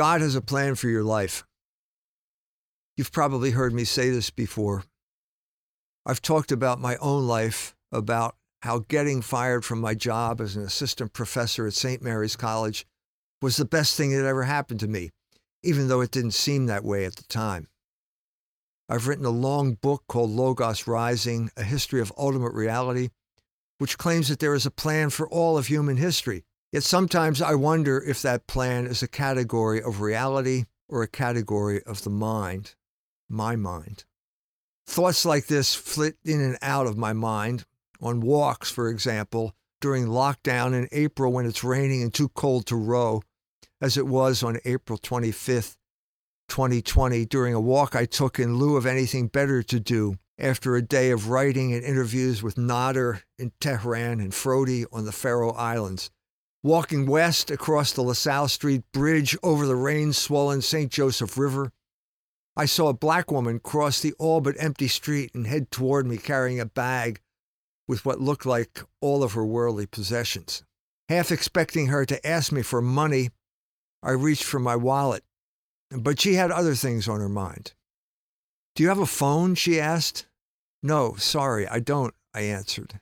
God has a plan for your life. You've probably heard me say this before. I've talked about my own life, about how getting fired from my job as an assistant professor at St. Mary's College was the best thing that ever happened to me, even though it didn't seem that way at the time. I've written a long book called Logos Rising, A History of Ultimate Reality, which claims that there is a plan for all of human history. Yet sometimes I wonder if that plan is a category of reality or a category of the mind, my mind. Thoughts like this flit in and out of my mind on walks, for example, during lockdown in April when it's raining and too cold to row, as it was on April 25th, 2020, during a walk I took in lieu of anything better to do after a day of writing and interviews with Nader in Tehran and Frody on the Faroe Islands. Walking west across the LaSalle Street Bridge over the rain swollen St. Joseph River, I saw a black woman cross the all but empty street and head toward me carrying a bag with what looked like all of her worldly possessions. Half expecting her to ask me for money, I reached for my wallet, but she had other things on her mind. Do you have a phone? she asked. No, sorry, I don't, I answered.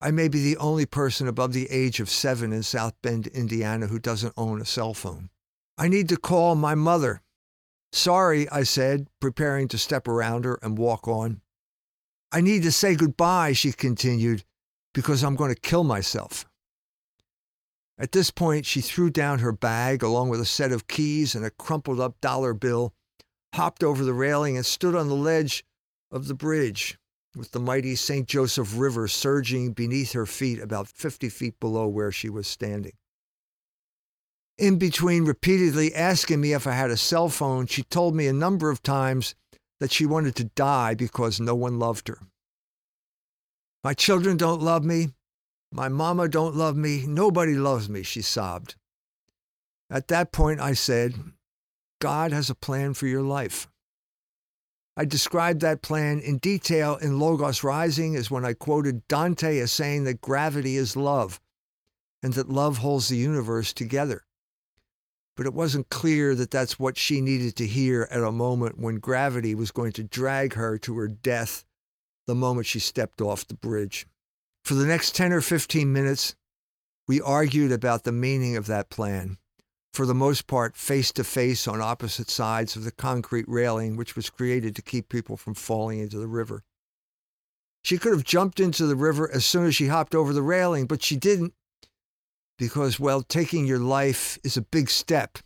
I may be the only person above the age of seven in South Bend, Indiana, who doesn't own a cell phone. I need to call my mother. Sorry, I said, preparing to step around her and walk on. I need to say goodbye, she continued, because I'm going to kill myself. At this point, she threw down her bag along with a set of keys and a crumpled up dollar bill, hopped over the railing, and stood on the ledge of the bridge with the mighty St. Joseph River surging beneath her feet about 50 feet below where she was standing. In between repeatedly asking me if I had a cell phone, she told me a number of times that she wanted to die because no one loved her. My children don't love me. My mama don't love me. Nobody loves me, she sobbed. At that point, I said, God has a plan for your life. I described that plan in detail in Logos Rising as when I quoted Dante as saying that gravity is love and that love holds the universe together but it wasn't clear that that's what she needed to hear at a moment when gravity was going to drag her to her death the moment she stepped off the bridge. For the next 10 or 15 minutes, we argued about the meaning of that plan, for the most part face to face on opposite sides of the concrete railing which was created to keep people from falling into the river. She could have jumped into the river as soon as she hopped over the railing, but she didn't because, well, taking your life is a big step.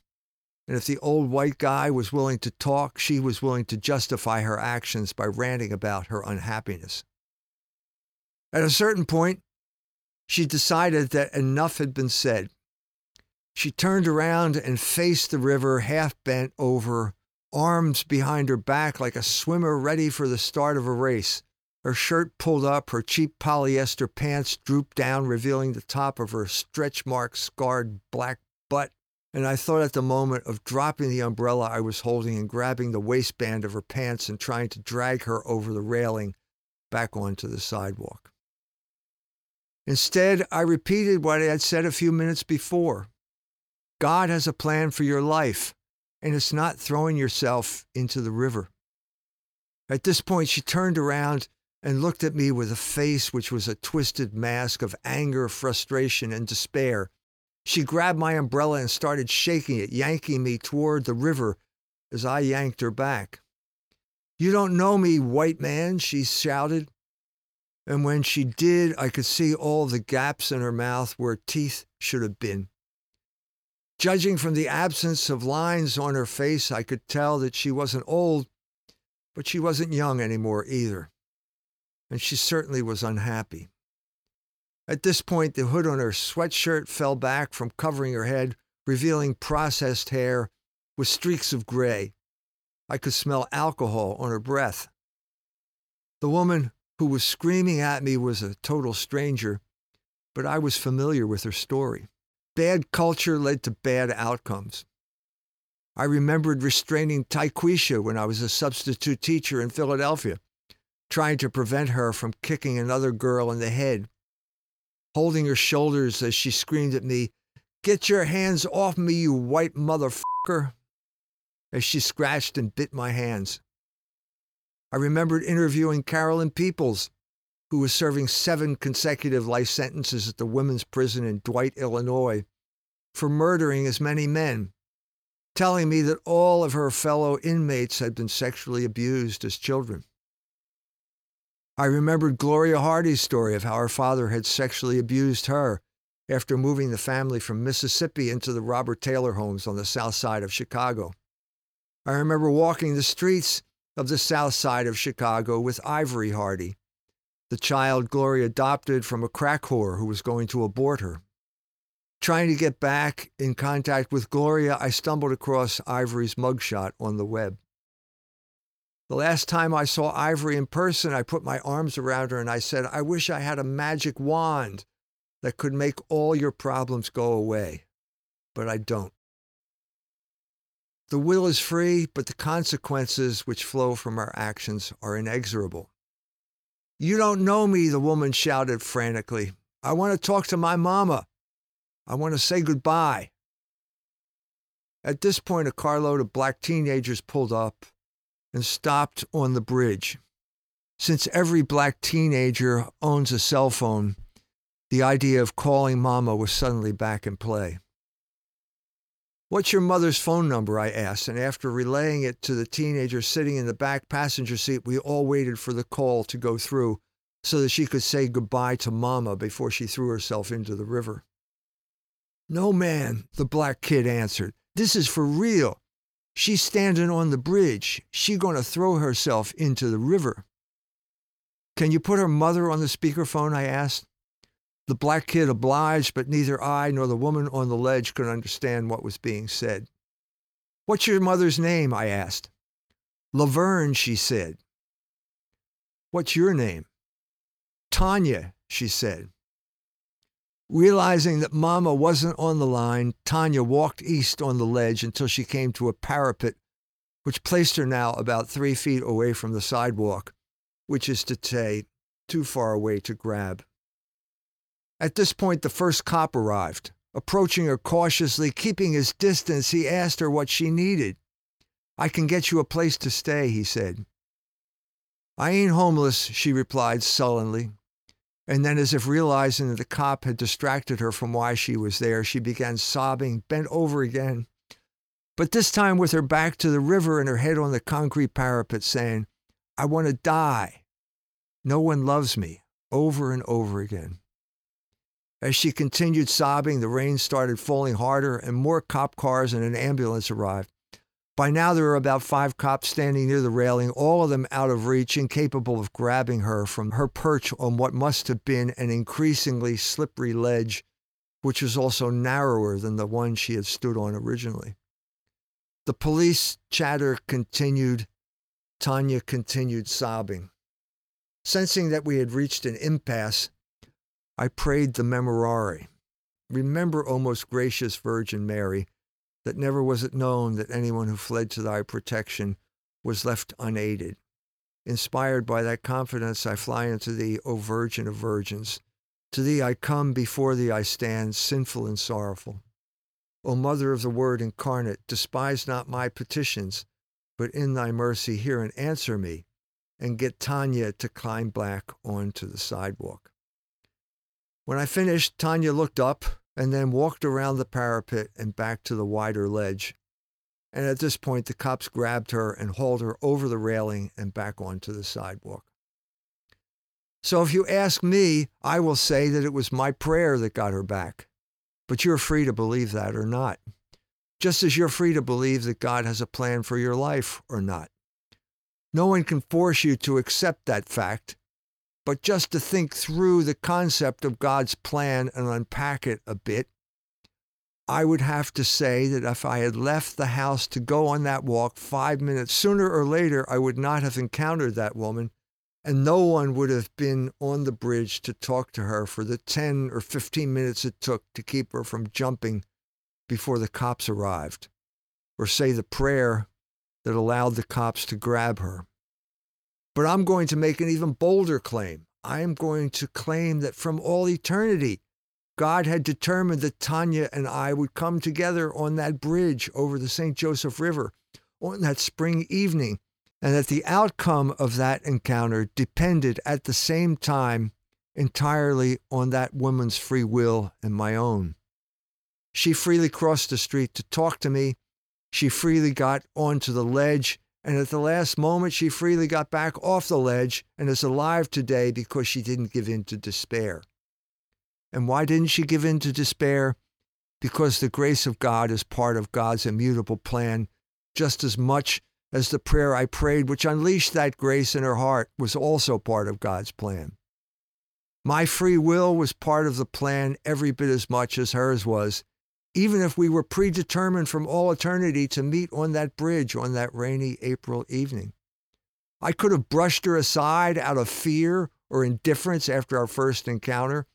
And if the old white guy was willing to talk, she was willing to justify her actions by ranting about her unhappiness. At a certain point, she decided that enough had been said. She turned around and faced the river, half bent over, arms behind her back like a swimmer ready for the start of a race. Her shirt pulled up, her cheap polyester pants drooped down, revealing the top of her stretch mark scarred black butt. And I thought at the moment of dropping the umbrella I was holding and grabbing the waistband of her pants and trying to drag her over the railing back onto the sidewalk. Instead, I repeated what I had said a few minutes before God has a plan for your life, and it's not throwing yourself into the river. At this point, she turned around and looked at me with a face which was a twisted mask of anger, frustration, and despair. She grabbed my umbrella and started shaking it, yanking me toward the river as I yanked her back. You don't know me, white man, she shouted. And when she did, I could see all the gaps in her mouth where teeth should have been. Judging from the absence of lines on her face, I could tell that she wasn't old, but she wasn't young anymore either and she certainly was unhappy. At this point, the hood on her sweatshirt fell back from covering her head, revealing processed hair with streaks of gray. I could smell alcohol on her breath. The woman who was screaming at me was a total stranger, but I was familiar with her story. Bad culture led to bad outcomes. I remembered restraining Taikwisha when I was a substitute teacher in Philadelphia trying to prevent her from kicking another girl in the head, holding her shoulders as she screamed at me, Get your hands off me, you white motherfucker, as she scratched and bit my hands. I remembered interviewing Carolyn Peoples, who was serving seven consecutive life sentences at the women's prison in Dwight, Illinois, for murdering as many men, telling me that all of her fellow inmates had been sexually abused as children. I remembered Gloria Hardy's story of how her father had sexually abused her after moving the family from Mississippi into the Robert Taylor homes on the south side of Chicago. I remember walking the streets of the south side of Chicago with Ivory Hardy, the child Gloria adopted from a crack whore who was going to abort her. Trying to get back in contact with Gloria, I stumbled across Ivory's mugshot on the web. The last time I saw Ivory in person, I put my arms around her and I said, I wish I had a magic wand that could make all your problems go away, but I don't. The will is free, but the consequences which flow from our actions are inexorable. You don't know me, the woman shouted frantically. I want to talk to my mama. I want to say goodbye. At this point, a carload of black teenagers pulled up and stopped on the bridge. Since every black teenager owns a cell phone, the idea of calling mama was suddenly back in play. What's your mother's phone number? I asked, and after relaying it to the teenager sitting in the back passenger seat, we all waited for the call to go through so that she could say goodbye to Mama before she threw herself into the river. No, man, the black kid answered. This is for real. She's standing on the bridge. She going to throw herself into the river. Can you put her mother on the speakerphone? I asked. The black kid obliged, but neither I nor the woman on the ledge could understand what was being said. What's your mother's name? I asked. Laverne, she said. What's your name? Tanya, she said. Realizing that Mama wasn't on the line, Tanya walked east on the ledge until she came to a parapet, which placed her now about three feet away from the sidewalk, which is to say, too far away to grab. At this point, the first cop arrived. Approaching her cautiously, keeping his distance, he asked her what she needed. I can get you a place to stay, he said. I ain't homeless, she replied sullenly. And then, as if realizing that the cop had distracted her from why she was there, she began sobbing, bent over again, but this time with her back to the river and her head on the concrete parapet, saying, I want to die. No one loves me, over and over again. As she continued sobbing, the rain started falling harder and more cop cars and an ambulance arrived. By now, there were about five cops standing near the railing, all of them out of reach, incapable of grabbing her from her perch on what must have been an increasingly slippery ledge, which was also narrower than the one she had stood on originally. The police chatter continued. Tanya continued sobbing. Sensing that we had reached an impasse, I prayed the Memorare. Remember, O most gracious Virgin Mary, that never was it known that anyone who fled to thy protection was left unaided. Inspired by that confidence, I fly unto thee, O Virgin of Virgins. To thee I come, before thee I stand, sinful and sorrowful. O Mother of the Word incarnate, despise not my petitions, but in thy mercy hear and answer me, and get Tanya to climb back onto the sidewalk. When I finished, Tanya looked up and then walked around the parapet and back to the wider ledge. And at this point, the cops grabbed her and hauled her over the railing and back onto the sidewalk. So if you ask me, I will say that it was my prayer that got her back. But you're free to believe that or not. Just as you're free to believe that God has a plan for your life or not. No one can force you to accept that fact but just to think through the concept of God's plan and unpack it a bit, I would have to say that if I had left the house to go on that walk five minutes sooner or later, I would not have encountered that woman, and no one would have been on the bridge to talk to her for the 10 or 15 minutes it took to keep her from jumping before the cops arrived, or say the prayer that allowed the cops to grab her. But I'm going to make an even bolder claim. I am going to claim that from all eternity, God had determined that Tanya and I would come together on that bridge over the St. Joseph River on that spring evening, and that the outcome of that encounter depended at the same time entirely on that woman's free will and my own. She freely crossed the street to talk to me. She freely got onto the ledge, and at the last moment, she freely got back off the ledge and is alive today because she didn't give in to despair. And why didn't she give in to despair? Because the grace of God is part of God's immutable plan just as much as the prayer I prayed, which unleashed that grace in her heart, was also part of God's plan. My free will was part of the plan every bit as much as hers was, even if we were predetermined from all eternity to meet on that bridge on that rainy April evening. I could have brushed her aside out of fear or indifference after our first encounter,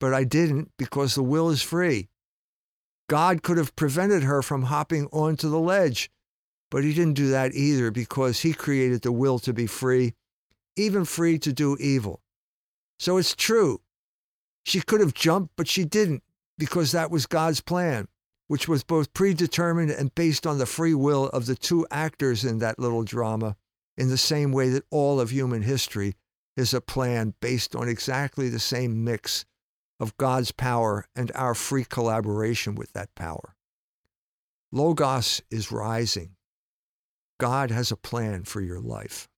but I didn't because the will is free. God could have prevented her from hopping onto the ledge, but he didn't do that either because he created the will to be free, even free to do evil. So it's true. She could have jumped, but she didn't because that was God's plan, which was both predetermined and based on the free will of the two actors in that little drama, in the same way that all of human history is a plan based on exactly the same mix of God's power and our free collaboration with that power. Logos is rising. God has a plan for your life.